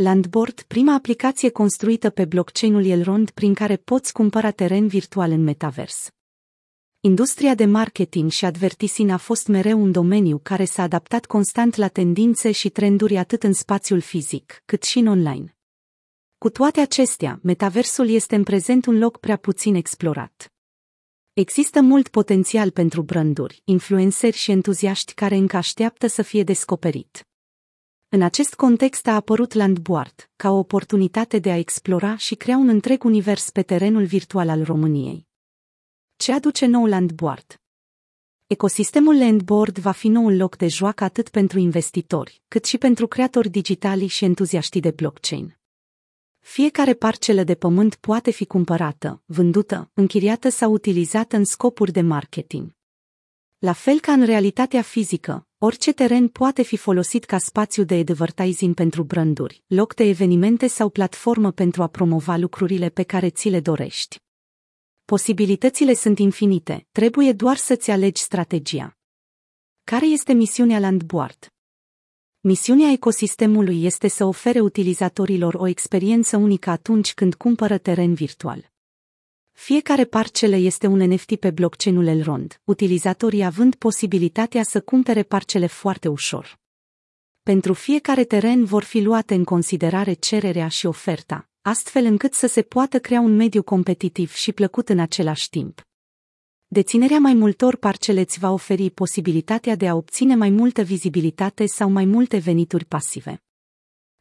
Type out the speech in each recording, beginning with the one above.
Landboard, prima aplicație construită pe blockchain-ul Elrond prin care poți cumpăra teren virtual în metavers. Industria de marketing și advertising a fost mereu un domeniu care s-a adaptat constant la tendințe și trenduri atât în spațiul fizic, cât și în online. Cu toate acestea, metaversul este în prezent un loc prea puțin explorat. Există mult potențial pentru branduri, influenceri și entuziaști care încă așteaptă să fie descoperit. În acest context a apărut Landboard, ca o oportunitate de a explora și crea un întreg univers pe terenul virtual al României. Ce aduce nou Landboard? Ecosistemul Landboard va fi noul loc de joacă atât pentru investitori, cât și pentru creatori digitali și entuziaștii de blockchain. Fiecare parcelă de pământ poate fi cumpărată, vândută, închiriată sau utilizată în scopuri de marketing. La fel ca în realitatea fizică, orice teren poate fi folosit ca spațiu de advertising pentru branduri, loc de evenimente sau platformă pentru a promova lucrurile pe care ți le dorești. Posibilitățile sunt infinite, trebuie doar să-ți alegi strategia. Care este misiunea Landboard? Misiunea ecosistemului este să ofere utilizatorilor o experiență unică atunci când cumpără teren virtual. Fiecare parcelă este un NFT pe blockchain-ul Elrond, utilizatorii având posibilitatea să cumpere parcele foarte ușor. Pentru fiecare teren vor fi luate în considerare cererea și oferta, astfel încât să se poată crea un mediu competitiv și plăcut în același timp. Deținerea mai multor parcele îți va oferi posibilitatea de a obține mai multă vizibilitate sau mai multe venituri pasive.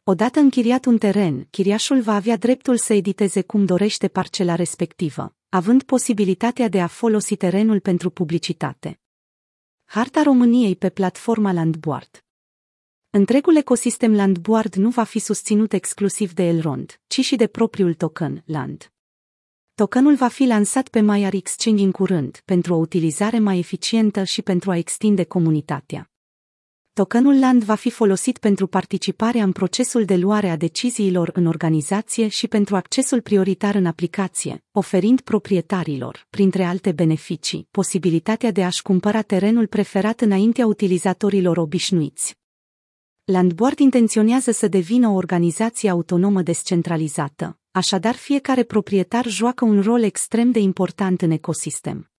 Odată închiriat un teren, chiriașul va avea dreptul să editeze cum dorește parcela respectivă, având posibilitatea de a folosi terenul pentru publicitate. Harta României pe platforma Landboard Întregul ecosistem Landboard nu va fi susținut exclusiv de Elrond, ci și de propriul token, Land. Tokenul va fi lansat pe Maiar Exchange în curând, pentru o utilizare mai eficientă și pentru a extinde comunitatea. Tokenul LAND va fi folosit pentru participarea în procesul de luare a deciziilor în organizație și pentru accesul prioritar în aplicație, oferind proprietarilor, printre alte beneficii, posibilitatea de a-și cumpăra terenul preferat înaintea utilizatorilor obișnuiți. Landboard intenționează să devină o organizație autonomă descentralizată, așadar fiecare proprietar joacă un rol extrem de important în ecosistem.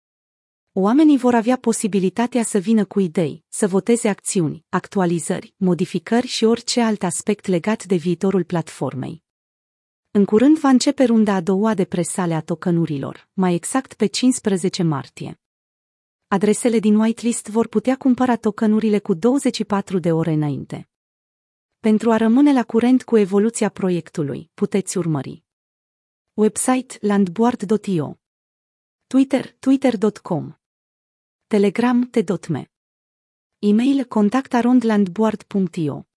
Oamenii vor avea posibilitatea să vină cu idei, să voteze acțiuni, actualizări, modificări și orice alt aspect legat de viitorul platformei. În curând va începe runda a doua de presale a tokenurilor, mai exact pe 15 martie. Adresele din whitelist vor putea cumpăra tokenurile cu 24 de ore înainte. Pentru a rămâne la curent cu evoluția proiectului, puteți urmări Website landboard.io Twitter twitter.com Telegram t.me E-mail contactarondlandboard.io